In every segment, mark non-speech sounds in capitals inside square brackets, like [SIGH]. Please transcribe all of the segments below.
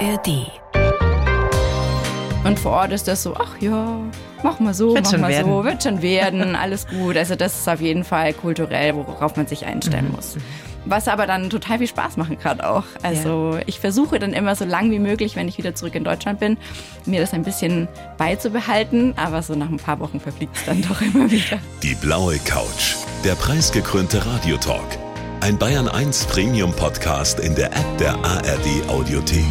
ARD. Und vor Ort ist das so, ach ja, mach mal so, Wird mach mal werden. so, wird schon werden, [LAUGHS] alles gut. Also das ist auf jeden Fall kulturell, worauf man sich einstellen Mhm. muss. Was aber dann total viel Spaß machen kann auch. Also ich versuche dann immer so lang wie möglich, wenn ich wieder zurück in Deutschland bin, mir das ein bisschen beizubehalten. Aber so nach ein paar Wochen verfliegt es dann [LAUGHS] doch immer wieder. Die blaue Couch. Der preisgekrönte Radiotalk. Ein Bayern 1 Premium Podcast in der App der ARD Audiothek.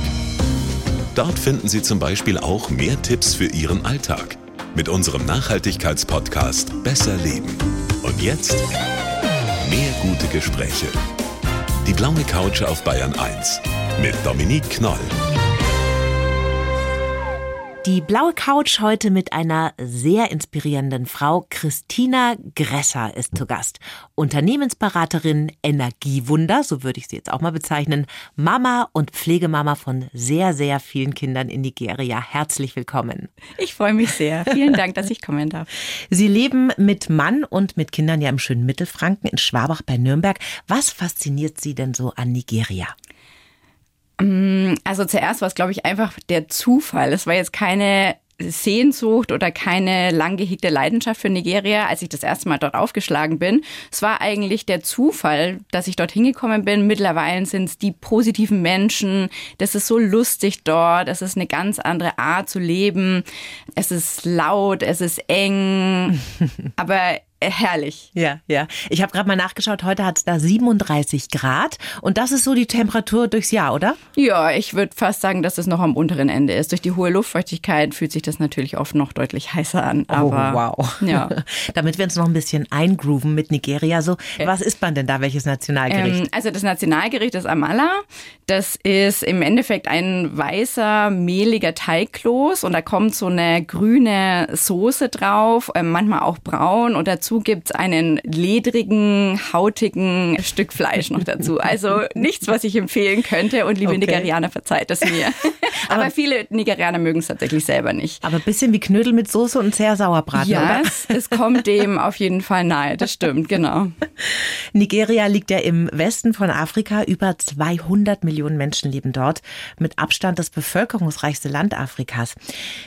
Dort finden Sie zum Beispiel auch mehr Tipps für Ihren Alltag. Mit unserem Nachhaltigkeitspodcast Besser Leben. Und jetzt mehr gute Gespräche. Die blaue Couch auf Bayern 1 mit Dominique Knoll. Die blaue Couch heute mit einer sehr inspirierenden Frau. Christina Gresser ist zu Gast. Unternehmensberaterin, Energiewunder, so würde ich sie jetzt auch mal bezeichnen. Mama und Pflegemama von sehr, sehr vielen Kindern in Nigeria. Herzlich willkommen. Ich freue mich sehr. Vielen Dank, dass ich kommen darf. [LAUGHS] Sie leben mit Mann und mit Kindern ja im schönen Mittelfranken in Schwabach bei Nürnberg. Was fasziniert Sie denn so an Nigeria? Also zuerst war es, glaube ich, einfach der Zufall. Es war jetzt keine Sehnsucht oder keine lang gehegte Leidenschaft für Nigeria, als ich das erste Mal dort aufgeschlagen bin. Es war eigentlich der Zufall, dass ich dort hingekommen bin. Mittlerweile sind es die positiven Menschen. Das ist so lustig dort. Es ist eine ganz andere Art zu leben. Es ist laut, es ist eng, [LAUGHS] aber herrlich. Ja, ja. Ich habe gerade mal nachgeschaut, heute hat es da 37 Grad und das ist so die Temperatur durchs Jahr, oder? Ja, ich würde fast sagen, dass es noch am unteren Ende ist. Durch die hohe Luftfeuchtigkeit fühlt sich das natürlich oft noch deutlich heißer an. Aber, oh, wow. Ja. [LAUGHS] Damit wir uns noch ein bisschen eingrooven mit Nigeria, so, was isst man denn da, welches Nationalgericht? Ähm, also das Nationalgericht ist Amala. Das ist im Endeffekt ein weißer, mehliger Teigkloß und da kommt so eine grüne Soße drauf, ähm, manchmal auch braun und dazu gibt's einen ledrigen, hautigen Stück Fleisch noch dazu. [LAUGHS] Also nichts, was ich empfehlen könnte und liebe Okay. Nigerianer verzeiht es mir. [LAUGHS] Aber viele Nigerianer mögen es tatsächlich selber nicht. Aber ein bisschen wie Knödel mit Soße und sehr Sauerbraten, Ja, es, es kommt dem auf jeden Fall nahe, das stimmt, genau. Nigeria liegt ja im Westen von Afrika. Über 200 Millionen Menschen leben dort. Mit Abstand das bevölkerungsreichste Land Afrikas.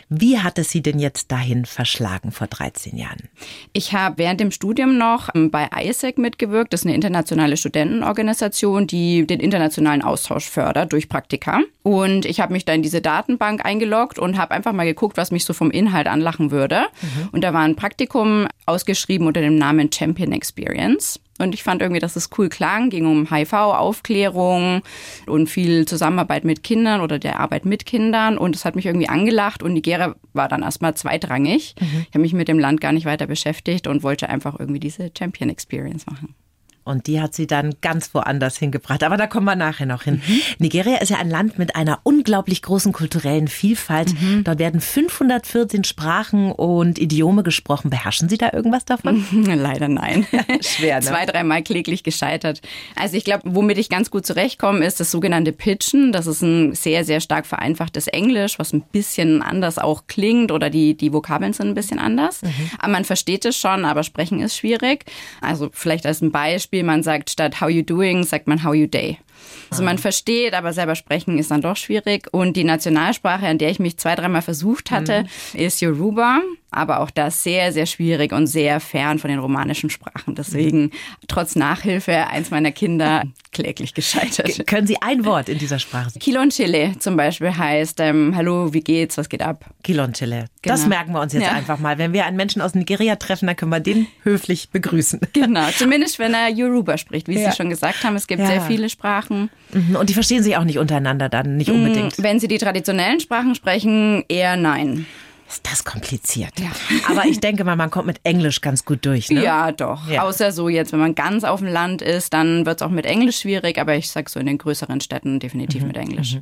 Wie hat es Sie denn jetzt dahin verschlagen vor 13 Jahren? Ich habe während dem Studium noch ähm, bei ISEC mitgewirkt. Das ist eine internationale Studentenorganisation, die den internationalen Austausch fördert durch Praktika. Und ich habe mich da in diese Datenbank eingeloggt und habe einfach mal geguckt, was mich so vom Inhalt anlachen würde. Und da war ein Praktikum ausgeschrieben unter dem Namen Champion Experience. Und ich fand irgendwie, dass es cool klang, ging um HIV-Aufklärung und viel Zusammenarbeit mit Kindern oder der Arbeit mit Kindern. Und es hat mich irgendwie angelacht und Nigeria war dann erstmal zweitrangig. Ich habe mich mit dem Land gar nicht weiter beschäftigt und wollte einfach irgendwie diese Champion Experience machen. Und die hat sie dann ganz woanders hingebracht. Aber da kommen wir nachher noch hin. Mhm. Nigeria ist ja ein Land mit einer unglaublich großen kulturellen Vielfalt. Mhm. Dort werden 514 Sprachen und Idiome gesprochen. Beherrschen Sie da irgendwas davon? Leider nein. [LAUGHS] Schwer, ne? Zwei, dreimal kläglich gescheitert. Also ich glaube, womit ich ganz gut zurechtkomme, ist das sogenannte Pitchen. Das ist ein sehr, sehr stark vereinfachtes Englisch, was ein bisschen anders auch klingt oder die, die Vokabeln sind ein bisschen anders. Aber man versteht es schon, aber sprechen ist schwierig. Also vielleicht als ein Beispiel, man sagt statt how you doing, sagt man how you day. Also man versteht, aber selber sprechen ist dann doch schwierig. Und die Nationalsprache, an der ich mich zwei, dreimal versucht hatte, ist Yoruba. Aber auch das sehr, sehr schwierig und sehr fern von den romanischen Sprachen. Deswegen, trotz Nachhilfe, eins meiner Kinder kläglich gescheitert. Können Sie ein Wort in dieser Sprache? Kilon Chile zum Beispiel heißt, ähm, hallo, wie geht's, was geht ab? Kilonchele. Das Genau. merken wir uns jetzt Ja. einfach mal. Wenn wir einen Menschen aus Nigeria treffen, dann können wir den höflich begrüßen. Genau, zumindest wenn er Yoruba spricht. Wie Ja. Sie schon gesagt haben, es gibt Ja. sehr viele Sprachen. Mhm, Und die verstehen sich auch nicht untereinander dann, nicht unbedingt. Wenn Sie die traditionellen Sprachen sprechen, eher nein. Ist das kompliziert. [LAUGHS] Aber ich denke mal, man kommt mit Englisch ganz gut durch. Ne? Ja, doch. Ja. Außer so jetzt, wenn man ganz auf dem Land ist, dann wird es auch mit Englisch schwierig, aber ich sag so in den größeren Städten definitiv mit Englisch.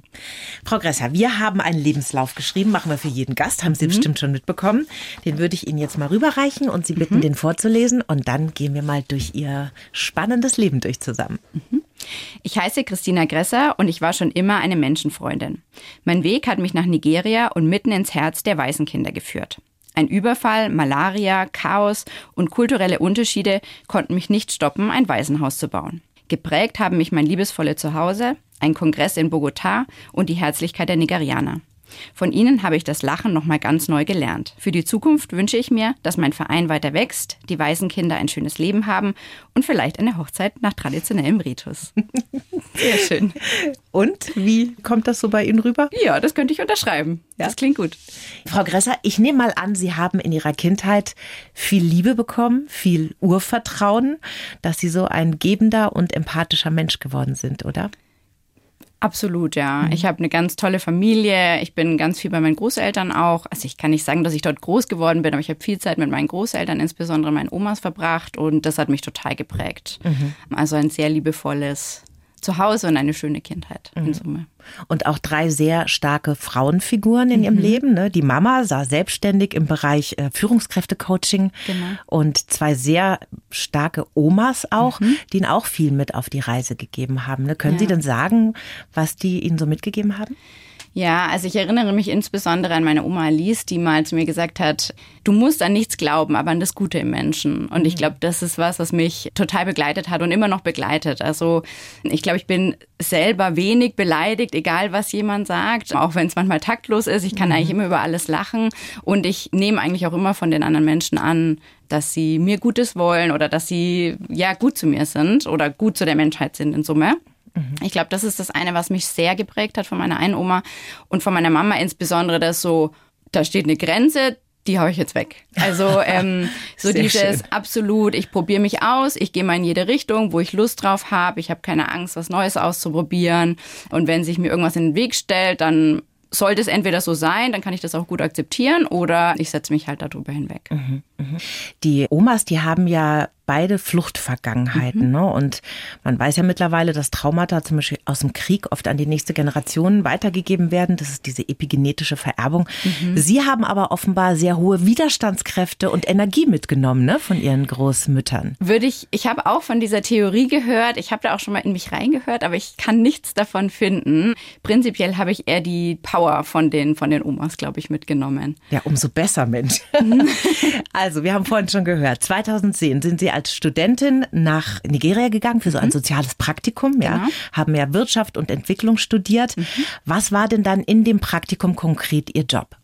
Frau Gresser, wir haben einen Lebenslauf geschrieben, machen wir für jeden Gast, haben Sie bestimmt schon mitbekommen. Den würde ich Ihnen jetzt mal rüberreichen und Sie bitten, den vorzulesen und dann gehen wir mal durch Ihr spannendes Leben durch zusammen. Ich heiße Christina Gresser und ich war schon immer eine Menschenfreundin. Mein Weg hat mich nach Nigeria und mitten ins Herz der Waisenkinder geführt. Ein Überfall, Malaria, Chaos und kulturelle Unterschiede konnten mich nicht stoppen, ein Waisenhaus zu bauen. Geprägt haben mich mein liebesvolle Zuhause, ein Kongress in Bogotá und die Herzlichkeit der Nigerianer. Von ihnen habe ich das Lachen nochmal ganz neu gelernt. Für die Zukunft wünsche ich mir, dass mein Verein weiter wächst, die Waisenkinder ein schönes Leben haben und vielleicht eine Hochzeit nach traditionellem Ritus. [LAUGHS] Sehr schön. Und wie kommt das so bei Ihnen rüber? Ja, das könnte ich unterschreiben. Ja. Das klingt gut. Frau Gresser, ich nehme mal an, Sie haben in Ihrer Kindheit viel Liebe bekommen, viel Urvertrauen, dass Sie so ein gebender und empathischer Mensch geworden sind, oder? Absolut, ja. Mhm. Ich habe eine ganz tolle Familie. Ich bin ganz viel bei meinen Großeltern auch. Also ich kann nicht sagen, dass ich dort groß geworden bin, aber ich habe viel Zeit mit meinen Großeltern, insbesondere meinen Omas, verbracht und das hat mich total geprägt. Mhm. Also ein sehr liebevolles zu Hause und eine schöne Kindheit mhm. in Summe. Und auch drei sehr starke Frauenfiguren in mhm. ihrem Leben. Ne? Die Mama sah selbstständig im Bereich äh, Führungskräftecoaching genau. und zwei sehr starke Omas auch, mhm. die ihnen auch viel mit auf die Reise gegeben haben. Ne? Können ja. Sie denn sagen, was die Ihnen so mitgegeben haben? Ja, also ich erinnere mich insbesondere an meine Oma Alice, die mal zu mir gesagt hat, du musst an nichts glauben, aber an das Gute im Menschen. Und ich mhm. glaube, das ist was, was mich total begleitet hat und immer noch begleitet. Also ich glaube, ich bin selber wenig beleidigt, egal was jemand sagt, auch wenn es manchmal taktlos ist. Ich kann mhm. eigentlich immer über alles lachen und ich nehme eigentlich auch immer von den anderen Menschen an, dass sie mir Gutes wollen oder dass sie ja gut zu mir sind oder gut zu der Menschheit sind in Summe. Mhm. Ich glaube, das ist das eine, was mich sehr geprägt hat von meiner einen Oma und von meiner Mama insbesondere, dass so, da steht eine Grenze, die haue ich jetzt weg. Also [LAUGHS] ähm, so dieses schön. absolut, ich probiere mich aus, ich gehe mal in jede Richtung, wo ich Lust drauf habe, ich habe keine Angst, was Neues auszuprobieren. Und wenn sich mir irgendwas in den Weg stellt, dann sollte es entweder so sein, dann kann ich das auch gut akzeptieren, oder ich setze mich halt darüber hinweg. Mhm, mh. Die Omas, die haben ja beide Fluchtvergangenheiten. Mhm. Ne? Und man weiß ja mittlerweile, dass Traumata zum Beispiel aus dem Krieg oft an die nächste Generation weitergegeben werden. Das ist diese epigenetische Vererbung. Mhm. Sie haben aber offenbar sehr hohe Widerstandskräfte und Energie mitgenommen ne? von ihren Großmüttern. Würde ich, ich habe auch von dieser Theorie gehört. Ich habe da auch schon mal in mich reingehört, aber ich kann nichts davon finden. Prinzipiell habe ich eher die Power von den, von den Omas, glaube ich, mitgenommen. Ja, umso besser, Mensch. [LAUGHS] [LAUGHS] also, wir haben vorhin schon gehört, 2010 sind Sie als als Studentin nach Nigeria gegangen für so ein mhm. soziales Praktikum, ja, genau. haben ja Wirtschaft und Entwicklung studiert. Mhm. Was war denn dann in dem Praktikum konkret Ihr Job?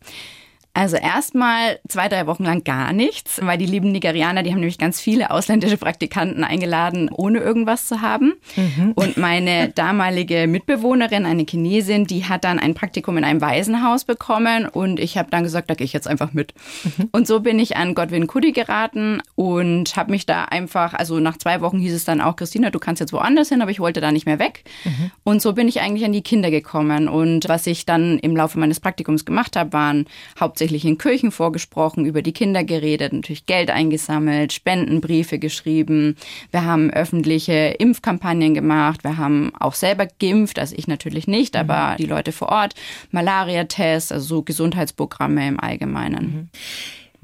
Also erstmal zwei, drei Wochen lang gar nichts, weil die lieben Nigerianer, die haben nämlich ganz viele ausländische Praktikanten eingeladen, ohne irgendwas zu haben. Mhm. Und meine damalige Mitbewohnerin, eine Chinesin, die hat dann ein Praktikum in einem Waisenhaus bekommen und ich habe dann gesagt, da gehe ich jetzt einfach mit. Mhm. Und so bin ich an Godwin Kudi geraten und habe mich da einfach, also nach zwei Wochen hieß es dann auch, Christina, du kannst jetzt woanders hin, aber ich wollte da nicht mehr weg. Mhm. Und so bin ich eigentlich an die Kinder gekommen. Und was ich dann im Laufe meines Praktikums gemacht habe, waren hauptsächlich hauptsächlich in Kirchen vorgesprochen, über die Kinder geredet, natürlich Geld eingesammelt, Spendenbriefe geschrieben. Wir haben öffentliche Impfkampagnen gemacht. Wir haben auch selber geimpft, also ich natürlich nicht, mhm. aber die Leute vor Ort. Malaria-Tests, also so Gesundheitsprogramme im Allgemeinen. Mhm.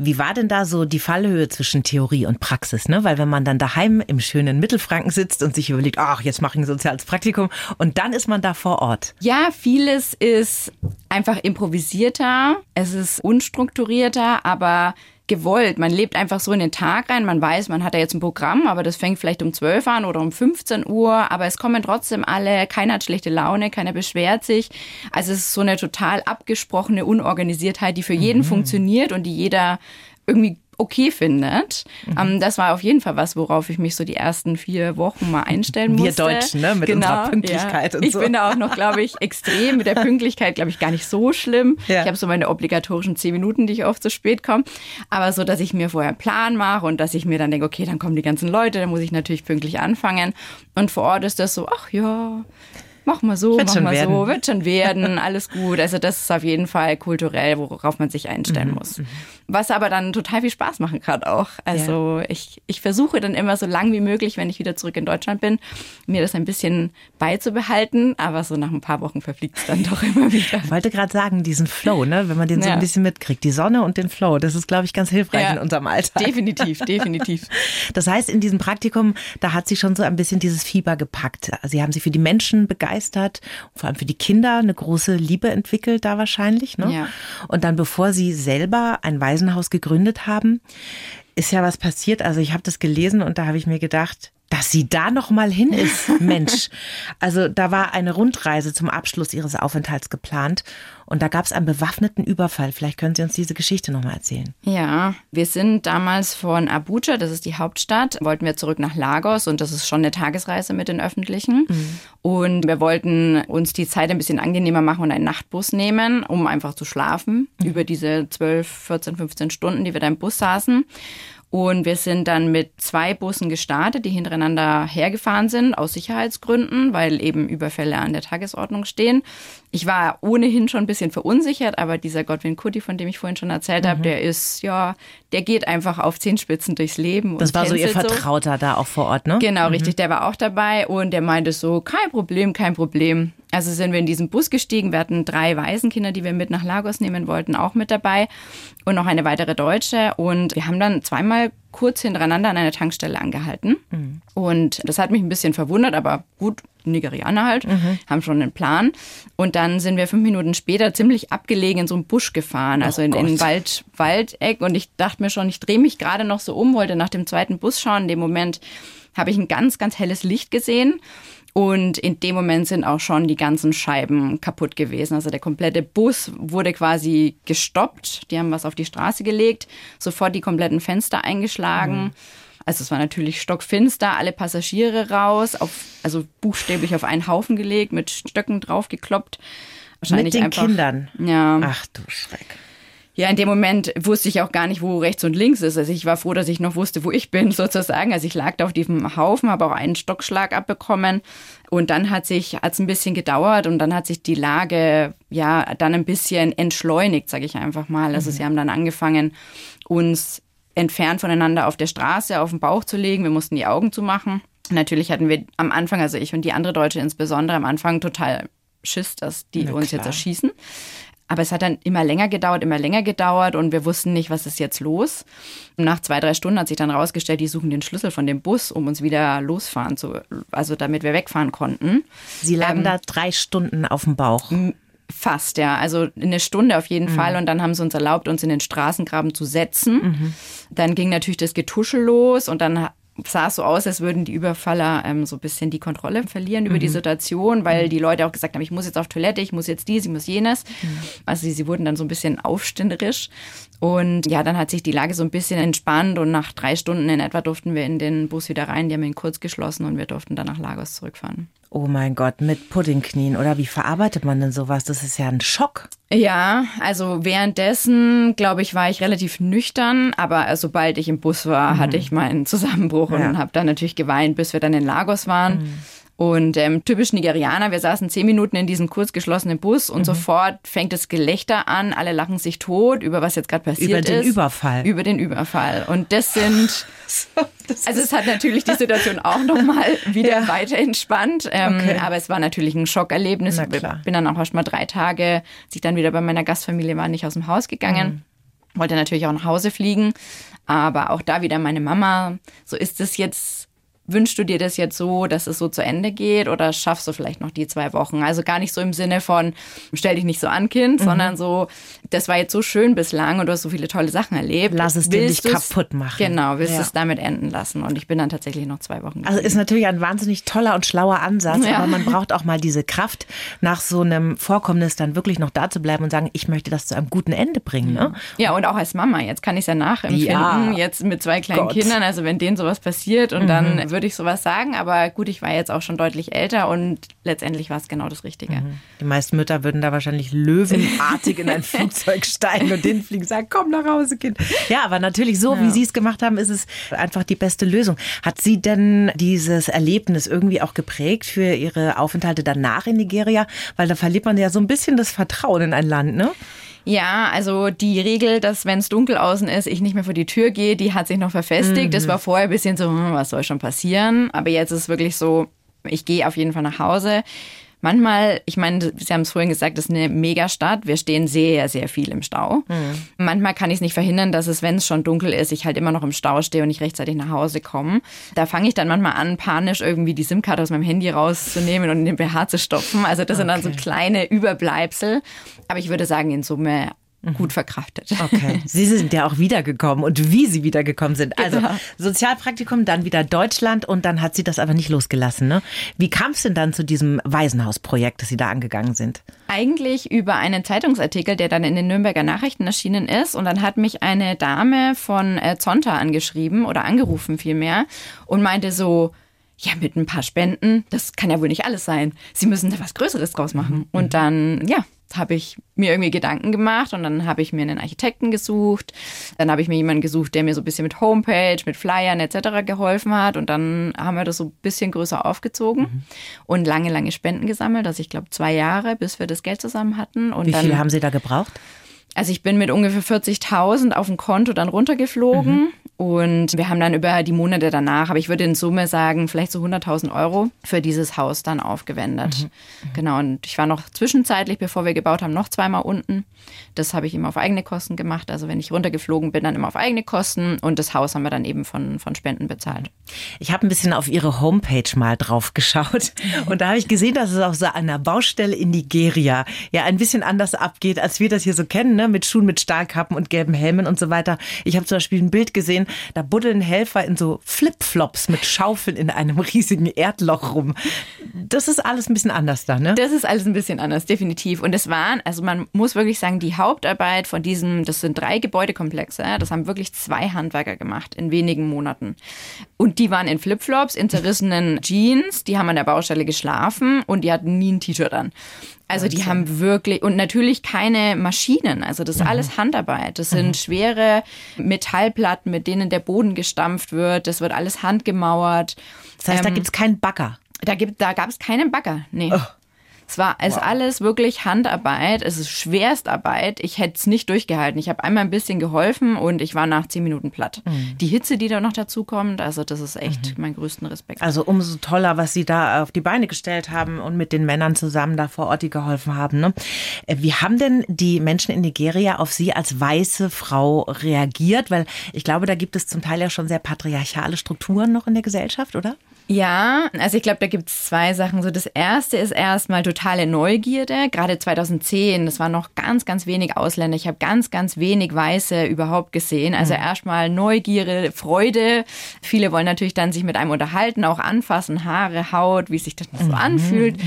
Wie war denn da so die Fallhöhe zwischen Theorie und Praxis? Ne? Weil wenn man dann daheim im schönen Mittelfranken sitzt und sich überlegt, ach, jetzt mache ich ein soziales Praktikum und dann ist man da vor Ort. Ja, vieles ist einfach improvisierter, es ist unstrukturierter, aber gewollt. Man lebt einfach so in den Tag rein. Man weiß, man hat ja jetzt ein Programm, aber das fängt vielleicht um 12 an oder um 15 Uhr. Aber es kommen trotzdem alle. Keiner hat schlechte Laune, keiner beschwert sich. Also es ist so eine total abgesprochene Unorganisiertheit, die für jeden mhm. funktioniert und die jeder irgendwie okay findet. Mhm. Ähm, das war auf jeden Fall was, worauf ich mich so die ersten vier Wochen mal einstellen musste. Wir Deutschen, ne? Mit genau, unserer Pünktlichkeit ja. und ich so. Ich bin da auch noch, glaube ich, extrem mit der Pünktlichkeit, glaube ich, gar nicht so schlimm. Ja. Ich habe so meine obligatorischen zehn Minuten, die ich oft zu spät komme. Aber so, dass ich mir vorher einen Plan mache und dass ich mir dann denke, okay, dann kommen die ganzen Leute, dann muss ich natürlich pünktlich anfangen. Und vor Ort ist das so, ach ja, mach mal so, wird mach mal werden. so, wird schon werden, alles gut. Also das ist auf jeden Fall kulturell, worauf man sich einstellen mhm. muss. Was aber dann total viel Spaß machen kann auch. Also ja. ich, ich versuche dann immer so lang wie möglich, wenn ich wieder zurück in Deutschland bin, mir das ein bisschen beizubehalten. Aber so nach ein paar Wochen verfliegt es dann doch [LAUGHS] immer wieder. Ich wollte gerade sagen, diesen Flow, ne? wenn man den so ja. ein bisschen mitkriegt. Die Sonne und den Flow, das ist, glaube ich, ganz hilfreich ja. in unserem Alltag. Definitiv, definitiv. [LAUGHS] Das heißt, in diesem Praktikum, da hat sie schon so ein bisschen dieses Fieber gepackt. Sie haben sich für die Menschen begeistert, vor allem für die Kinder eine große Liebe entwickelt da wahrscheinlich. Ne? Ja. Und dann, bevor sie selber ein Waisenhaus gegründet haben, ist ja was passiert. Also ich habe das gelesen und da habe ich mir gedacht, dass sie da noch mal hin [LAUGHS] ist, Mensch. Also da war eine Rundreise zum Abschluss ihres Aufenthalts geplant und da gab es einen bewaffneten Überfall. Vielleicht können Sie uns diese Geschichte noch mal erzählen. Ja, wir sind damals von Abuja, das ist die Hauptstadt, wollten wir zurück nach Lagos und das ist schon eine Tagesreise mit den Öffentlichen. Mhm. Und wir wollten uns die Zeit ein bisschen angenehmer machen und einen Nachtbus nehmen, um einfach zu schlafen mhm. über diese 12, 14, 15 Stunden, die wir da im Bus saßen. Und wir sind dann mit zwei Bussen gestartet, die hintereinander hergefahren sind, aus Sicherheitsgründen, weil eben Überfälle an der Tagesordnung stehen. Ich war ohnehin schon ein bisschen verunsichert, aber dieser Godwin Cuddy, von dem ich vorhin schon erzählt mhm. habe, der ist, ja, der geht einfach auf Zehenspitzen durchs Leben. Das war so Ihr Vertrauter so. da auch vor Ort, ne? Genau, mhm. richtig. Der war auch dabei und der meinte so, kein Problem, kein Problem. Also sind wir in diesen Bus gestiegen. Wir hatten drei Waisenkinder, die wir mit nach Lagos nehmen wollten, auch mit dabei und noch eine weitere Deutsche. Und wir haben dann zweimal kurz hintereinander an einer Tankstelle angehalten. Mhm. Und das hat mich ein bisschen verwundert, aber gut, Nigerianer halt, mhm. haben schon einen Plan. Und dann sind wir fünf Minuten später ziemlich abgelegen in so einen Busch gefahren, also oh in, in Wald, Waldeck. Und ich dachte mir schon, ich drehe mich gerade noch so um, wollte nach dem zweiten Bus schauen. In dem Moment habe ich ein ganz, ganz helles Licht gesehen. Und in dem Moment sind auch schon die ganzen Scheiben kaputt gewesen. Also der komplette Bus wurde quasi gestoppt. Die haben was auf die Straße gelegt, sofort die kompletten Fenster eingeschlagen. Mhm. Also es war natürlich stockfinster, alle Passagiere raus, auf, also buchstäblich auf einen Haufen gelegt, mit Stöcken draufgekloppt. Wahrscheinlich mit den einfach, Kindern. Ja. Ach du Schreck. Ja, in dem Moment wusste ich auch gar nicht, wo rechts und links ist. Also ich war froh, dass ich noch wusste, wo ich bin, [LAUGHS] sozusagen. Also ich lag da auf diesem Haufen, habe auch einen Stockschlag abbekommen. Und dann hat sich, hat es ein bisschen gedauert und dann hat sich die Lage ja dann ein bisschen entschleunigt, sage ich einfach mal. Also mhm. sie haben dann angefangen, uns entfernt voneinander auf der Straße auf den Bauch zu legen. Wir mussten die Augen zumachen. Natürlich hatten wir am Anfang, also ich und die andere Deutsche insbesondere am Anfang total Schiss, dass die uns jetzt erschießen. Aber es hat dann immer länger gedauert, immer länger gedauert und wir wussten nicht, was ist jetzt los. Und nach zwei, drei Stunden hat sich dann rausgestellt, die suchen den Schlüssel von dem Bus, um uns wieder losfahren zu, also damit wir wegfahren konnten. Sie lagen ähm, da drei Stunden auf dem Bauch. Fast, ja. Also eine Stunde auf jeden mhm. Fall. Und dann haben sie uns erlaubt, uns in den Straßengraben zu setzen. Mhm. Dann ging natürlich das Getuschel los und dann sah es so aus, als würden die Überfaller ähm, so ein bisschen die Kontrolle verlieren über mhm. die Situation, weil mhm. die Leute auch gesagt haben, ich muss jetzt auf Toilette, ich muss jetzt dies, ich muss jenes. Mhm. Also sie, sie wurden dann so ein bisschen aufständerisch. Und ja, dann hat sich die Lage so ein bisschen entspannt und nach drei Stunden in etwa durften wir in den Bus wieder rein. Die haben ihn kurz geschlossen und wir durften dann nach Lagos zurückfahren. Oh mein Gott, mit Puddingknien oder wie verarbeitet man denn sowas? Das ist ja ein Schock. Ja, also währenddessen, glaube ich, war ich relativ nüchtern, aber sobald ich im Bus war, mhm. hatte ich meinen Zusammenbruch ja. und habe dann natürlich geweint, bis wir dann in Lagos waren. Mhm. Und ähm, typisch Nigerianer, wir saßen zehn Minuten in diesem kurz geschlossenen Bus und mhm. sofort fängt das Gelächter an, alle lachen sich tot über was jetzt gerade passiert ist. Über den Überfall. Über den Überfall. Und das sind, [LAUGHS] also es hat natürlich die Situation auch nochmal wieder [LAUGHS] ja. weiter entspannt, ähm, okay. aber es war natürlich ein Schockerlebnis. Ich bin dann auch erst mal drei Tage, als ich dann wieder bei meiner Gastfamilie war, nicht aus dem Haus gegangen. Mhm. Wollte natürlich auch nach Hause fliegen, aber auch da wieder meine Mama, so ist es jetzt wünschst du dir das jetzt so, dass es so zu Ende geht oder schaffst du vielleicht noch die zwei Wochen? Also gar nicht so im Sinne von, stell dich nicht so an, Kind, mhm. sondern so, das war jetzt so schön bislang und du hast so viele tolle Sachen erlebt. Lass es dir nicht kaputt machen. Genau, willst ja. es damit enden lassen. Und ich bin dann tatsächlich noch zwei Wochen. Also ist natürlich ein wahnsinnig toller und schlauer Ansatz, ja. aber man braucht auch mal diese Kraft, nach so einem Vorkommnis dann wirklich noch da zu bleiben und sagen, ich möchte das zu einem guten Ende bringen. Ne? Ja, und auch als Mama, jetzt kann ich es ja nachempfinden, ja. jetzt mit zwei kleinen Gott. Kindern, also wenn denen sowas passiert und mhm. dann würde ich sowas sagen, aber gut, ich war jetzt auch schon deutlich älter und letztendlich war es genau das Richtige. Mhm. Die meisten Mütter würden da wahrscheinlich löwenartig in ein [LAUGHS] Flugzeug steigen und den fliegen, sagen, komm nach Hause, Kind. Ja, aber natürlich so, ja. wie Sie es gemacht haben, ist es einfach die beste Lösung. Hat Sie denn dieses Erlebnis irgendwie auch geprägt für Ihre Aufenthalte danach in Nigeria? Weil da verliert man ja so ein bisschen das Vertrauen in ein Land, ne? Ja, also die Regel, dass wenn es dunkel außen ist, ich nicht mehr vor die Tür gehe, die hat sich noch verfestigt. Mhm. Das war vorher ein bisschen so, hm, was soll schon passieren? Aber jetzt ist es wirklich so, ich gehe auf jeden Fall nach Hause. Manchmal, ich meine, Sie haben es vorhin gesagt, das ist eine Megastadt. Wir stehen sehr, sehr viel im Stau. Mhm. Manchmal kann ich es nicht verhindern, dass es, wenn es schon dunkel ist, ich halt immer noch im Stau stehe und nicht rechtzeitig nach Hause komme. Da fange ich dann manchmal an, panisch irgendwie die SIM-Karte aus meinem Handy rauszunehmen und in den BH zu stopfen. Also das okay. sind dann so kleine Überbleibsel. Aber ich würde sagen, in Summe. Gut verkraftet. Okay. [LAUGHS] Sie sind ja auch wiedergekommen und wie Sie wiedergekommen sind. Also genau. Sozialpraktikum, dann wieder Deutschland und dann hat sie das aber nicht losgelassen. Ne? Wie kam es denn dann zu diesem Waisenhausprojekt, das Sie da angegangen sind? Eigentlich über einen Zeitungsartikel, der dann in den Nürnberger Nachrichten erschienen ist. Und dann hat mich eine Dame von äh, Zonta angeschrieben oder angerufen vielmehr und meinte so, ja, mit ein paar Spenden, das kann ja wohl nicht alles sein. Sie müssen da was Größeres draus machen. Mhm. Und dann, ja, habe ich mir irgendwie Gedanken gemacht und dann habe ich mir einen Architekten gesucht. Dann habe ich mir jemanden gesucht, der mir so ein bisschen mit Homepage, mit Flyern etc. geholfen hat. Und dann haben wir das so ein bisschen größer aufgezogen mhm. und lange, lange Spenden gesammelt. Also ich glaube zwei Jahre, bis wir das Geld zusammen hatten. Und Wie viele haben Sie da gebraucht? Also ich bin mit ungefähr 40.000 auf dem Konto dann runtergeflogen mhm. Und wir haben dann über die Monate danach, aber ich würde in Summe sagen, vielleicht so 100.000 Euro für dieses Haus dann aufgewendet. Mhm. mhm. Genau, und ich war noch zwischenzeitlich, bevor wir gebaut haben, noch zweimal unten. Das habe ich immer auf eigene Kosten gemacht. Also wenn ich runtergeflogen bin, dann immer auf eigene Kosten und das Haus haben wir dann eben von, von Spenden bezahlt. Ich habe ein bisschen auf Ihre Homepage mal drauf geschaut [LAUGHS] und da habe ich gesehen, dass es auf so einer Baustelle in Nigeria ja ein bisschen anders abgeht, als wir das hier so kennen. Ne? ne, mit Schuhen mit Stahlkappen und gelben Helmen und so weiter. Ich habe zum Beispiel ein Bild gesehen, da buddeln Helfer in so Flipflops mit Schaufeln in einem riesigen Erdloch rum. Das ist alles ein bisschen anders da, ne? Das ist alles ein bisschen anders, definitiv. Und es waren, also man muss wirklich sagen, die Hauptarbeit von diesem, das sind drei Gebäudekomplexe, das haben wirklich zwei Handwerker gemacht in wenigen Monaten. Und die waren in Flipflops, in zerrissenen Jeans, die haben an der Baustelle geschlafen und die hatten nie ein T-Shirt an. Also die haben wirklich und natürlich keine Maschinen. Also das ist mhm. alles Handarbeit. Das sind mhm. schwere Metallplatten, mit denen der Boden gestampft wird. Das wird alles handgemauert. Das heißt, ähm, da gibt es keinen Bagger. Da, gibt, da gab es keinen Bagger. Nee. Oh. Es war es wow. alles wirklich Handarbeit, es ist Schwerstarbeit. Ich hätte es nicht durchgehalten. Ich habe einmal ein bisschen geholfen und ich war nach zehn Minuten platt. Mhm. Die Hitze, die da noch dazu kommt, also das ist echt mhm. mein größten Respekt. Also umso toller, was Sie da auf die Beine gestellt haben und mit den Männern zusammen da vor Ort, die geholfen haben. Ne? Äh, wie haben denn die Menschen in Nigeria auf Sie als weiße Frau reagiert? Weil ich glaube, da gibt es zum Teil ja schon sehr patriarchale Strukturen noch in der Gesellschaft, oder? Ja, also ich glaube, da gibt es zwei Sachen. So das erste ist erstmal totale Neugierde. Gerade 2010, das waren noch ganz, ganz wenig Ausländer. Ich habe ganz, ganz wenig Weiße überhaupt gesehen. Also mhm. erstmal Neugierde, Freude. Viele wollen natürlich dann sich mit einem unterhalten, auch anfassen, Haare, Haut, wie sich das so mhm. anfühlt.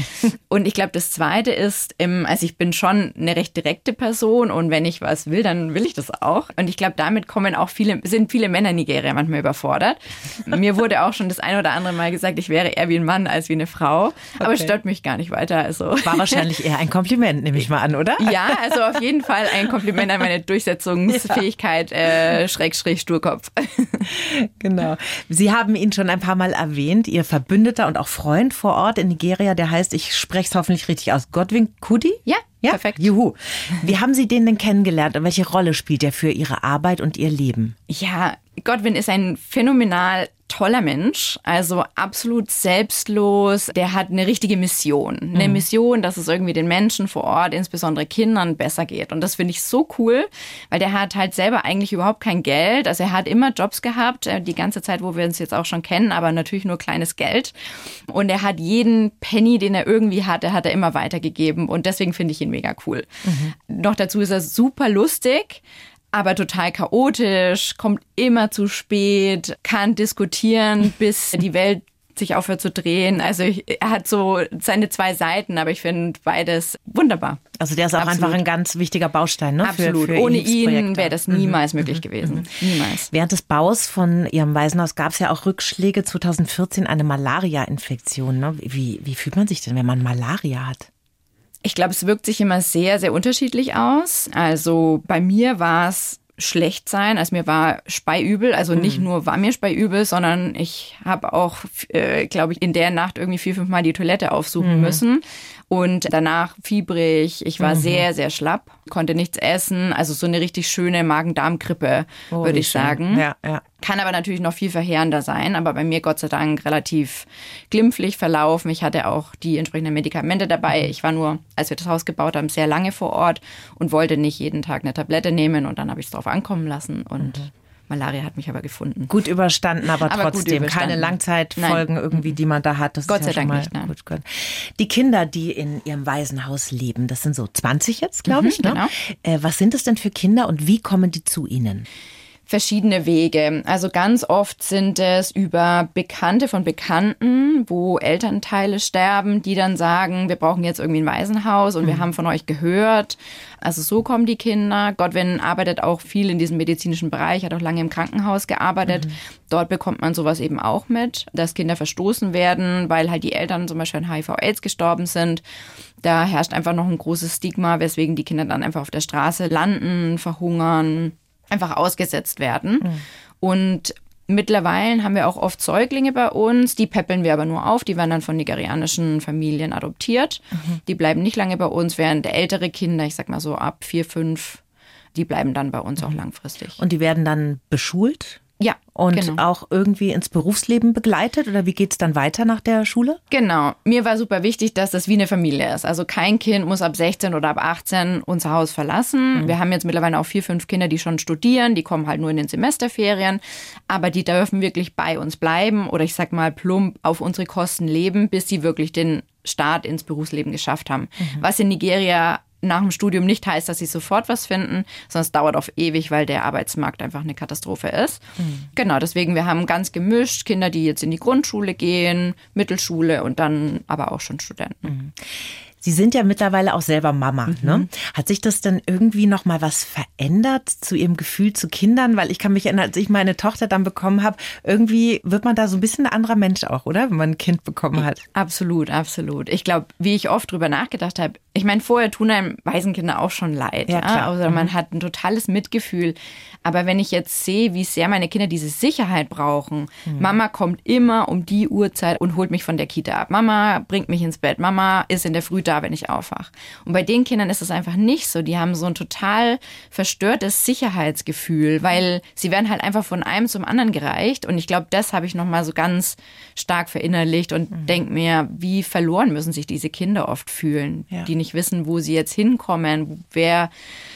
Und ich glaube, das zweite ist, also ich bin schon eine recht direkte Person und wenn ich was will, dann will ich das auch. Und ich glaube, damit kommen auch viele, sind viele Männer in Nigeria manchmal überfordert. Mir wurde auch schon das ein oder andere Mal mal gesagt, ich wäre eher wie ein Mann als wie eine Frau. Aber okay. stört mich gar nicht weiter. Also. War wahrscheinlich eher ein Kompliment, nehme ich mal an, oder? Ja, also auf jeden Fall ein Kompliment an meine Durchsetzungsfähigkeit, ja. äh, Schrägstrich Sturkopf. Genau. Sie haben ihn schon ein paar Mal erwähnt, Ihr Verbündeter und auch Freund vor Ort in Nigeria, der heißt, ich spreche es hoffentlich richtig aus, Godwin Kudi? Ja, ja, perfekt. Juhu. Wie haben Sie den denn kennengelernt und welche Rolle spielt er für Ihre Arbeit und Ihr Leben? Ja, Godwin ist ein phänomenal toller Mensch, also absolut selbstlos. Der hat eine richtige Mission. Eine mhm. Mission, dass es irgendwie den Menschen vor Ort, insbesondere Kindern, besser geht. Und das finde ich so cool, weil der hat halt selber eigentlich überhaupt kein Geld. Also er hat immer Jobs gehabt, äh, die ganze Zeit, wo wir uns jetzt auch schon kennen, aber natürlich nur kleines Geld. Und er hat jeden Penny, den er irgendwie hatte, hat er immer weitergegeben. Und deswegen finde ich ihn mega cool. Mhm. Noch dazu ist er super lustig aber total chaotisch, kommt immer zu spät, kann diskutieren, [LAUGHS] bis die Welt sich aufhört zu drehen. Also er hat so seine zwei Seiten, aber ich finde beides wunderbar. Also der ist auch Absolut. einfach ein ganz wichtiger Baustein. Ne? Absolut. Für, für Ohne ihn wäre das niemals mhm. möglich gewesen. Mhm. Niemals. Während des Baus von Ihrem Waisenhaus gab es ja auch Rückschläge. 2014 eine Malaria-Infektion. Ne? Wie, wie fühlt man sich denn, wenn man Malaria hat? Ich glaube, es wirkt sich immer sehr, sehr unterschiedlich aus. Also bei mir war es schlecht sein. Also mir war Speiübel, also nicht mhm. nur war mir Speiübel, sondern ich habe auch, äh, glaube ich, in der Nacht irgendwie vier, fünf Mal die Toilette aufsuchen mhm. müssen und danach fiebrig. Ich war mhm. sehr, sehr schlapp, konnte nichts essen. Also so eine richtig schöne Magen-Darm-Grippe, oh, würde ich schön. sagen. Ja, ja. Kann aber natürlich noch viel verheerender sein, aber bei mir Gott sei Dank relativ glimpflich verlaufen. Ich hatte auch die entsprechenden Medikamente dabei. Mhm. Ich war nur, als wir das Haus gebaut haben, sehr lange vor Ort und wollte nicht jeden Tag eine Tablette nehmen und dann habe ich es drauf ankommen lassen und mhm Malaria hat mich aber gefunden. Gut überstanden, aber, Aber trotzdem überstanden. keine Langzeitfolgen Nein. irgendwie, die man da hat. Das Gott sei ja Dank mal nicht, nein. gut. Die Kinder, die in ihrem Waisenhaus leben, das sind so 20 jetzt, glaube ich. Ne? genau. Äh, was sind es denn für Kinder und wie kommen die zu Ihnen? Verschiedene Wege. Also ganz oft sind es über Bekannte von Bekannten, wo Elternteile sterben, die dann sagen, wir brauchen jetzt irgendwie ein Waisenhaus und wir haben von euch gehört. Also so kommen die Kinder. Godwin arbeitet auch viel in diesem medizinischen Bereich, hat auch lange im Krankenhaus gearbeitet. Dort bekommt man sowas eben auch mit, dass Kinder verstoßen werden, weil halt die Eltern zum Beispiel an HIV-Aids gestorben sind. Da herrscht einfach noch ein großes Stigma, weswegen die Kinder dann einfach auf der Straße landen, verhungern, einfach ausgesetzt werden. Und mittlerweile haben wir auch oft Säuglinge bei uns, die peppeln wir aber nur auf, die werden dann von nigerianischen Familien adoptiert. Die bleiben nicht lange bei uns, während ältere Kinder, ich sag mal so ab vier, fünf, die bleiben dann bei uns auch langfristig. Und die werden dann beschult ja, und genau. auch irgendwie ins Berufsleben begleitet oder wie geht's dann weiter nach der Schule? Genau. Mir war super wichtig, dass das wie eine Familie ist. Also kein Kind muss ab 16 oder ab 18 unser Haus verlassen. Wir haben jetzt mittlerweile auch vier, fünf Kinder, die schon studieren. Die kommen halt nur in den Semesterferien. Aber die dürfen wirklich bei uns bleiben oder ich sag mal plump auf unsere Kosten leben, bis sie wirklich den Start ins Berufsleben geschafft haben. Was in Nigeria nach dem Studium nicht heißt, dass sie sofort was finden, sondern es dauert auf ewig, weil der Arbeitsmarkt einfach eine Katastrophe ist. Genau, deswegen, wir haben ganz gemischt Kinder, die jetzt in die Grundschule gehen, Mittelschule und dann aber auch schon Studenten. Sie sind ja mittlerweile auch selber Mama. Mhm. Ne? Hat sich das denn irgendwie noch mal was verändert zu Ihrem Gefühl zu Kindern? Weil ich kann mich erinnern, als ich meine Tochter dann bekommen habe, irgendwie wird man da so ein bisschen ein anderer Mensch auch, oder? Wenn man ein Kind bekommen hat. Absolut, absolut. Ich glaube, wie ich oft drüber nachgedacht habe, ich meine, vorher tun einem Waisenkinder auch schon leid. Ja, Ja, klar. Also man hat ein totales Mitgefühl. Aber wenn ich jetzt sehe, wie sehr meine Kinder diese Sicherheit brauchen, Mama kommt immer um die Uhrzeit und holt mich von der Kita ab. Mama bringt mich ins Bett. Mama ist in der Früh da, wenn ich aufwache. Und bei den Kindern ist es einfach nicht so. Die haben so ein total verstörtes Sicherheitsgefühl, weil sie werden halt einfach von einem zum anderen gereicht. Und ich glaube, das habe ich nochmal so ganz stark verinnerlicht und Mhm. denke mir, wie verloren müssen sich diese Kinder oft fühlen, Ja. die nicht wissen, wo sie jetzt hinkommen, wer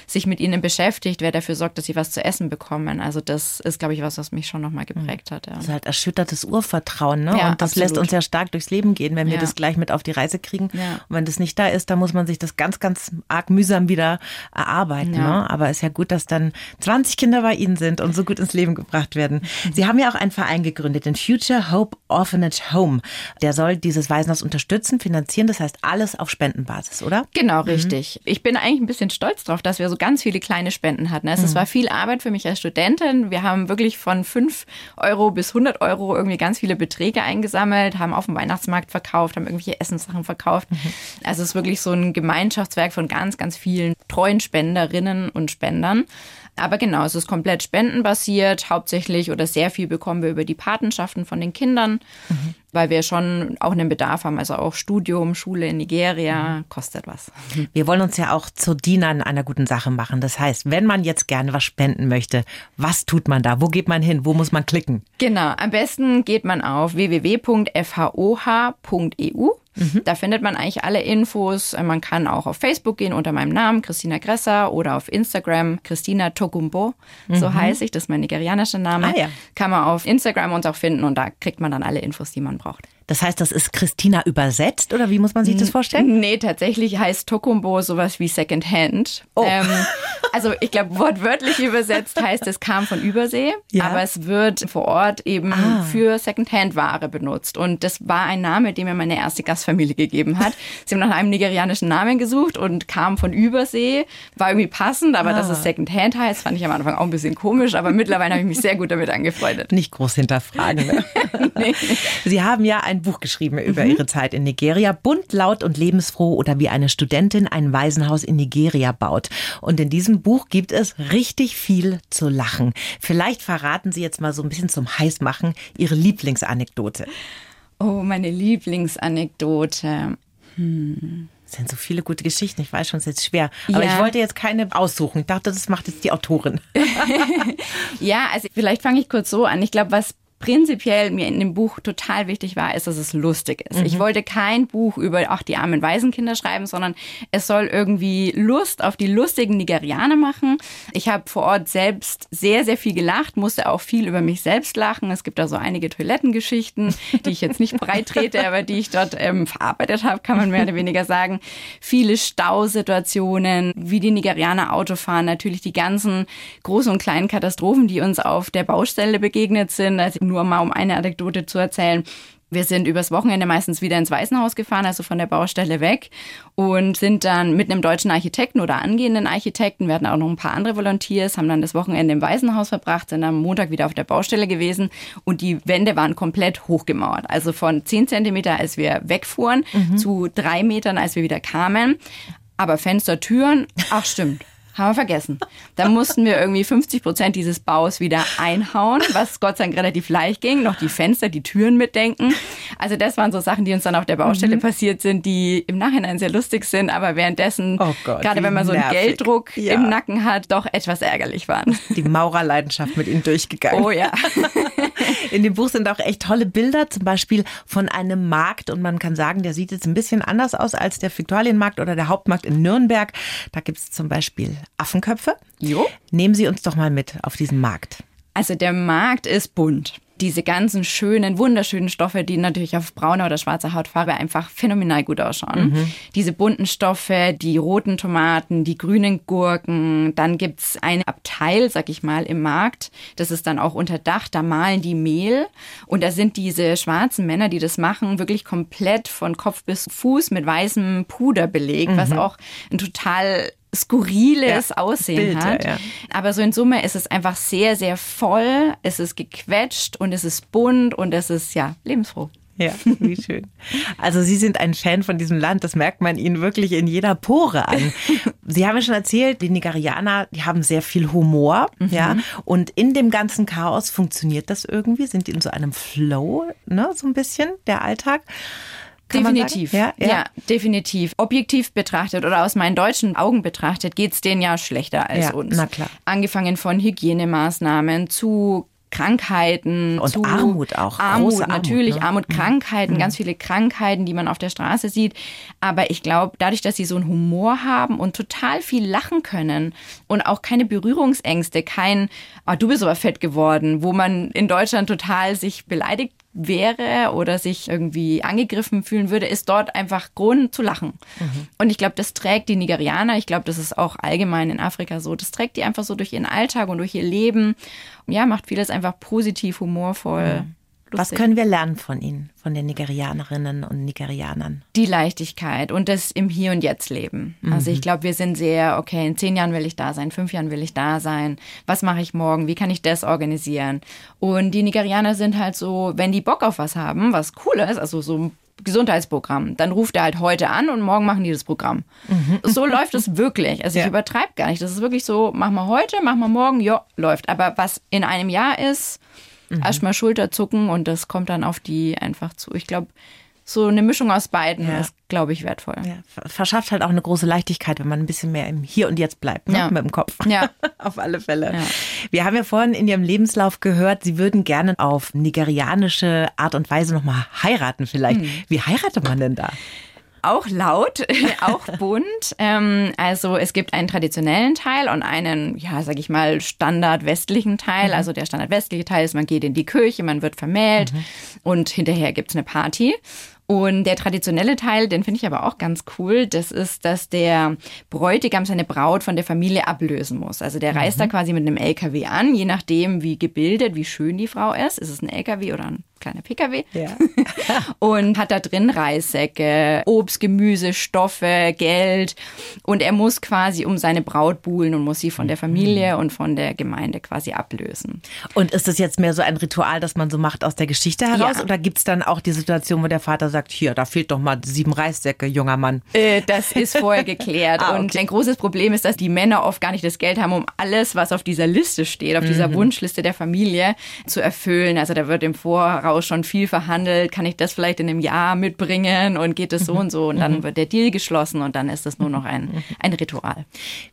sich mit ihnen beschäftigt, wer dafür sorgt, dass sie was zu essen bekommen. Also das ist, glaube ich, was, was mich schon nochmal geprägt hat. Ja. Das ist halt erschüttertes Urvertrauen, ne? Ja, und das absolut. lässt uns ja stark durchs Leben gehen, wenn wir das gleich mit auf die Reise kriegen. Und wenn das nicht da ist, dann muss man sich das ganz, ganz arg mühsam wieder erarbeiten. Ja. Ne? Aber ist ja gut, dass dann 20 Kinder bei Ihnen sind und so gut ins Leben gebracht werden. [LAUGHS] Sie haben ja auch einen Verein gegründet, den Future Hope Orphanage Home. Der soll dieses Waisenhaus unterstützen, finanzieren. Das heißt alles auf Spendenbasis, oder? Genau, richtig. Ich bin eigentlich ein bisschen stolz drauf, dass wir so ganz viele kleine Spenden hatten. Also Es war viel Arbeit für mich als Studentin. Wir haben wirklich von 5 Euro bis 100 Euro irgendwie ganz viele Beträge eingesammelt, haben auf dem Weihnachtsmarkt verkauft, haben irgendwelche Essenssachen verkauft. Also es ist wirklich so ein Gemeinschaftswerk von ganz, ganz vielen treuen Spenderinnen und Spendern. Aber genau, es ist komplett spendenbasiert, hauptsächlich oder sehr viel bekommen wir über die Patenschaften von den Kindern, weil wir schon auch einen Bedarf haben. Also auch Studium, Schule in Nigeria kostet was. Wir wollen uns ja auch zu Dienern einer guten Sache machen. Das heißt, wenn man jetzt gerne was spenden möchte, was tut man da? Wo geht man hin? Wo muss man klicken? Genau, am besten geht man auf www.fhoh.eu. Da findet man eigentlich alle Infos. Man kann auch auf Facebook gehen unter meinem Namen, Christina Gresser, oder auf Instagram, Christina Tokumbo, so heiße ich, das ist mein nigerianischer Name. Ah, ja. Kann man auf Instagram uns auch finden und da kriegt man dann alle Infos, die man braucht. Das heißt, das ist Christina übersetzt oder wie muss man sich das vorstellen? Nee, tatsächlich heißt Tokumbo sowas wie Second Hand. Oh. Ähm, also ich glaube, wortwörtlich übersetzt heißt es kam von Übersee, Ja. aber es wird vor Ort eben Ah. für Second Hand Ware benutzt. Und das war ein Name, den mir meine erste Gastfamilie gegeben hat. Sie haben nach einem nigerianischen Namen gesucht und kam von Übersee. War irgendwie passend, aber dass Ah. es Second Hand heißt, fand ich am Anfang auch ein bisschen komisch, aber mittlerweile habe ich mich sehr gut damit angefreundet. Nicht groß hinterfragen. Ne? [LAUGHS] Nee. Sie haben ja ein Buch geschrieben über Ihre Zeit in Nigeria. Bunt, laut und lebensfroh oder wie eine Studentin ein Waisenhaus in Nigeria baut. Und in diesem Buch gibt es richtig viel zu lachen. Vielleicht verraten Sie jetzt mal so ein bisschen zum Heißmachen Ihre Lieblingsanekdote. Oh, meine Lieblingsanekdote. Es sind so viele gute Geschichten. Ich weiß schon, es ist jetzt schwer. Aber Ja. ich wollte jetzt keine aussuchen. Ich dachte, das macht jetzt die Autorin. [LAUGHS] Ja, also vielleicht fange ich kurz so an. Ich glaube, was prinzipiell mir in dem Buch total wichtig war, ist, dass es lustig ist. Mhm. Ich wollte kein Buch über ach, die armen Waisenkinder schreiben, sondern es soll irgendwie Lust auf die lustigen Nigerianer machen. Ich habe vor Ort selbst sehr, sehr viel gelacht, musste auch viel über mich selbst lachen. Es gibt da so einige Toilettengeschichten, die ich jetzt nicht breit trete, [LAUGHS] aber die ich dort ähm, verarbeitet habe, kann man mehr oder weniger sagen. Viele Stausituationen, wie die Nigerianer Auto fahren, natürlich die ganzen großen und kleinen Katastrophen, die uns auf der Baustelle begegnet sind. Also nur mal um eine Anekdote zu erzählen. Wir sind übers Wochenende meistens wieder ins Waisenhaus gefahren, also von der Baustelle weg und sind dann mit einem deutschen Architekten oder angehenden Architekten, wir hatten auch noch ein paar andere Volunteers, haben dann das Wochenende im Waisenhaus verbracht, sind am Montag wieder auf der Baustelle gewesen und die Wände waren komplett hochgemauert. Also von 10 Zentimeter, als wir wegfuhren, mhm. zu drei Metern, als wir wieder kamen. Aber Fenster, Türen, ach stimmt. Haben wir vergessen. Da mussten wir irgendwie 50 Prozent dieses Baus wieder einhauen, was Gott sei Dank relativ leicht ging. Noch die Fenster, die Türen mitdenken. Also das waren so Sachen, die uns dann auf der Baustelle mhm. passiert sind, die im Nachhinein sehr lustig sind, aber währenddessen, oh Gott, gerade wenn man so einen nervig. Gelddruck ja. im Nacken hat, doch etwas ärgerlich waren. Die Maurerleidenschaft mit ihnen durchgegangen. Oh ja. [LAUGHS] In dem Buch sind auch echt tolle Bilder, zum Beispiel von einem Markt und man kann sagen, der sieht jetzt ein bisschen anders aus als der Viktualienmarkt oder der Hauptmarkt in Nürnberg. Da gibt es zum Beispiel Affenköpfe. Jo. Nehmen Sie uns doch mal mit auf diesen Markt. Also der Markt ist bunt diese ganzen schönen, wunderschönen Stoffe, die natürlich auf brauner oder schwarzer Hautfarbe einfach phänomenal gut ausschauen. Mhm. Diese bunten Stoffe, die roten Tomaten, die grünen Gurken. Dann gibt's ein Abteil, sag ich mal, im Markt. Das ist dann auch unter Dach, da malen die Mehl. Und da sind diese schwarzen Männer, die das machen, wirklich komplett von Kopf bis Fuß mit weißem Puder belegt, mhm. was auch ein total skurriles ja, Aussehen Bild, hat. Ja, ja. Aber so in Summe ist es einfach sehr, sehr voll, es ist gequetscht und es ist bunt und es ist ja lebensfroh. Ja, wie schön. Also Sie sind ein Fan von diesem Land, das merkt man Ihnen wirklich in jeder Pore an. [LAUGHS] Sie haben ja schon erzählt, die Nigerianer, die haben sehr viel Humor, mhm. ja, und in dem ganzen Chaos funktioniert das irgendwie, sind die in so einem Flow, ne, so ein bisschen, der Alltag. Definitiv. Ja, ja. ja, definitiv. Objektiv betrachtet oder aus meinen deutschen Augen betrachtet, geht es denen ja schlechter als ja, uns. Na klar. Angefangen von Hygienemaßnahmen zu Krankheiten und zu Armut auch. Armut, Armut natürlich, ne? Armut, mhm. Krankheiten, mhm. ganz viele Krankheiten, die man auf der Straße sieht. Aber ich glaube, dadurch, dass sie so einen Humor haben und total viel lachen können und auch keine Berührungsängste, kein, oh, du bist aber fett geworden, wo man in Deutschland total sich beleidigt wäre oder sich irgendwie angegriffen fühlen würde, ist dort einfach Grund zu lachen. Mhm. Und ich glaube, das trägt die Nigerianer, ich glaube, das ist auch allgemein in Afrika so, das trägt die einfach so durch ihren Alltag und durch ihr Leben. ja, macht vieles einfach positiv, humorvoll. Mhm. Lustig. Was können wir lernen von Ihnen, von den Nigerianerinnen und Nigerianern? Die Leichtigkeit und das im Hier und Jetzt leben. Mhm. Also ich mhm. glaube, wir sind sehr, okay, in zehn Jahren will ich da sein, fünf Jahren will ich da sein. Was mache ich morgen? Wie kann ich das organisieren? Und die Nigerianer sind halt so, wenn die Bock auf was haben, was cool ist, also so ein Gesundheitsprogramm. Dann ruft er halt heute an und morgen machen die das Programm. Mhm. So läuft es wirklich. Also ich übertreibe gar nicht. Das ist wirklich so, machen wir heute, machen wir morgen, ja, läuft. Aber was in einem Jahr ist, mhm. erstmal Schulterzucken und das kommt dann auf die einfach zu. Ich glaube, so eine Mischung aus beiden ja. ist, glaube ich, wertvoll. Ja, verschafft halt auch eine große Leichtigkeit, wenn man ein bisschen mehr im Hier und Jetzt bleibt, ne? ja. mit dem Kopf. Ja. [LAUGHS] auf alle Fälle. Wir haben ja vorhin in Ihrem Lebenslauf gehört, Sie würden gerne auf nigerianische Art und Weise nochmal heiraten vielleicht. Hm. Wie heiratet man denn da? Auch laut, [LAUGHS] auch bunt. Ähm, also es gibt einen traditionellen Teil und einen, ja, sag ich mal, standardwestlichen Teil. Mhm. Also der standardwestliche Teil ist, man geht in die Kirche, man wird vermählt mhm. und hinterher gibt's eine Party. Und der traditionelle Teil, den finde ich aber auch ganz cool, das ist, dass der Bräutigam seine Braut von der Familie ablösen muss. Also der reist mhm. da quasi mit einem LKW an, je nachdem, wie gebildet, wie schön die Frau ist. Ist es ein LKW oder ein kleiner Pkw. Ja. [LAUGHS] und hat da drin Reissäcke, Obst, Gemüse, Stoffe, Geld. Und er muss quasi um seine Braut buhlen und muss sie von der Familie mhm. und von der Gemeinde quasi ablösen. Und ist das jetzt mehr so ein Ritual, das man so macht aus der Geschichte heraus? Ja. Oder gibt es dann auch die Situation, wo der Vater sagt, hier, da fehlt doch mal sieben Reissäcke, junger Mann? Äh, das ist vorher [LAUGHS] geklärt. ah, okay. Und ein großes Problem ist, dass die Männer oft gar nicht das Geld haben, um alles, was auf dieser Liste steht, auf dieser mhm. Wunschliste der Familie zu erfüllen. Also da wird im Voraus Voraus schon viel verhandelt. Kann ich das vielleicht in einem Jahr mitbringen und geht es so und so? Und dann mhm. wird der Deal geschlossen und dann ist es nur noch ein, ein Ritual.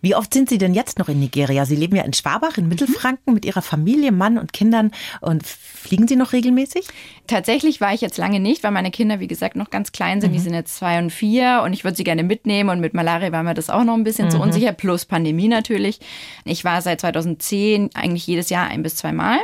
Wie oft sind Sie denn jetzt noch in Nigeria? Sie leben ja in Schwabach in Mittelfranken mit Ihrer Familie, Mann und Kindern. Und fliegen Sie noch regelmäßig? Tatsächlich war ich jetzt lange nicht, weil meine Kinder, wie gesagt, noch ganz klein sind. Mhm. Die sind jetzt zwei und vier und ich würde sie gerne mitnehmen. Und mit Malaria war mir das auch noch ein bisschen mhm. zu unsicher, plus Pandemie natürlich. Ich war seit 2010 eigentlich jedes Jahr ein bis zweimal.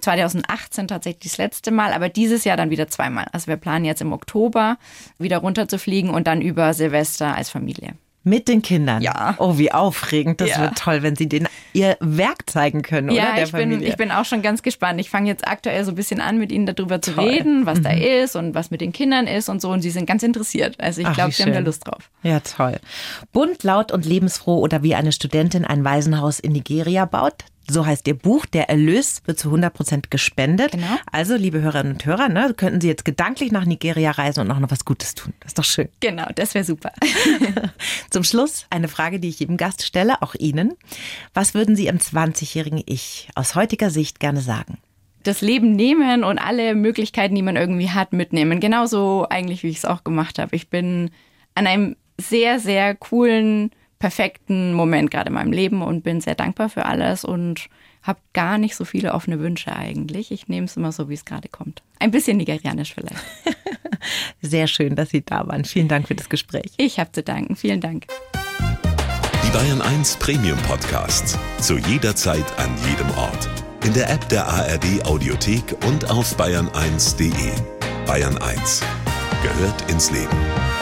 2018 tatsächlich das letzte Mal, aber dieses Jahr dann wieder zweimal. Also wir planen jetzt im Oktober wieder runter zu fliegen und dann über Silvester als Familie. Mit den Kindern? Ja. Oh, wie aufregend. Das ja. wird toll, wenn Sie denen ihr Werk zeigen können, ja, oder? Der ich, Familie. Bin, ich bin auch schon ganz gespannt. Ich fange jetzt aktuell so ein bisschen an, mit Ihnen darüber zu toll. reden, was mhm. da ist und was mit den Kindern ist und so. Und Sie sind ganz interessiert. Also ich glaube, Sie haben da Lust drauf. Ja, toll. Bunt, laut und lebensfroh oder wie eine Studentin ein Waisenhaus in Nigeria baut, so heißt Ihr Buch. Der Erlös wird zu 100 Prozent gespendet. Genau. Also, liebe Hörerinnen und Hörer, ne, könnten Sie jetzt gedanklich nach Nigeria reisen und auch noch was Gutes tun. Das ist doch schön. Genau, das wäre super. [LAUGHS] Zum Schluss eine Frage, die ich jedem Gast stelle, auch Ihnen. Was würden Sie Ihrem 20-jährigen Ich aus heutiger Sicht gerne sagen? das Leben nehmen und alle Möglichkeiten, die man irgendwie hat, mitnehmen. Genauso eigentlich, wie ich es auch gemacht habe. Ich bin an einem sehr, sehr coolen perfekten Moment gerade in meinem Leben und bin sehr dankbar für alles und habe gar nicht so viele offene Wünsche eigentlich. Ich nehme es immer so, wie es gerade kommt. Ein bisschen nigerianisch vielleicht. [LAUGHS] Sehr schön, dass Sie da waren. Vielen Dank für das Gespräch. Ich habe zu danken. Vielen Dank. Die Bayern 1 Premium Podcasts. Zu jeder Zeit, an jedem Ort. In der App der ARD Audiothek und auf bayern1.de. Bayern 1 gehört ins Leben.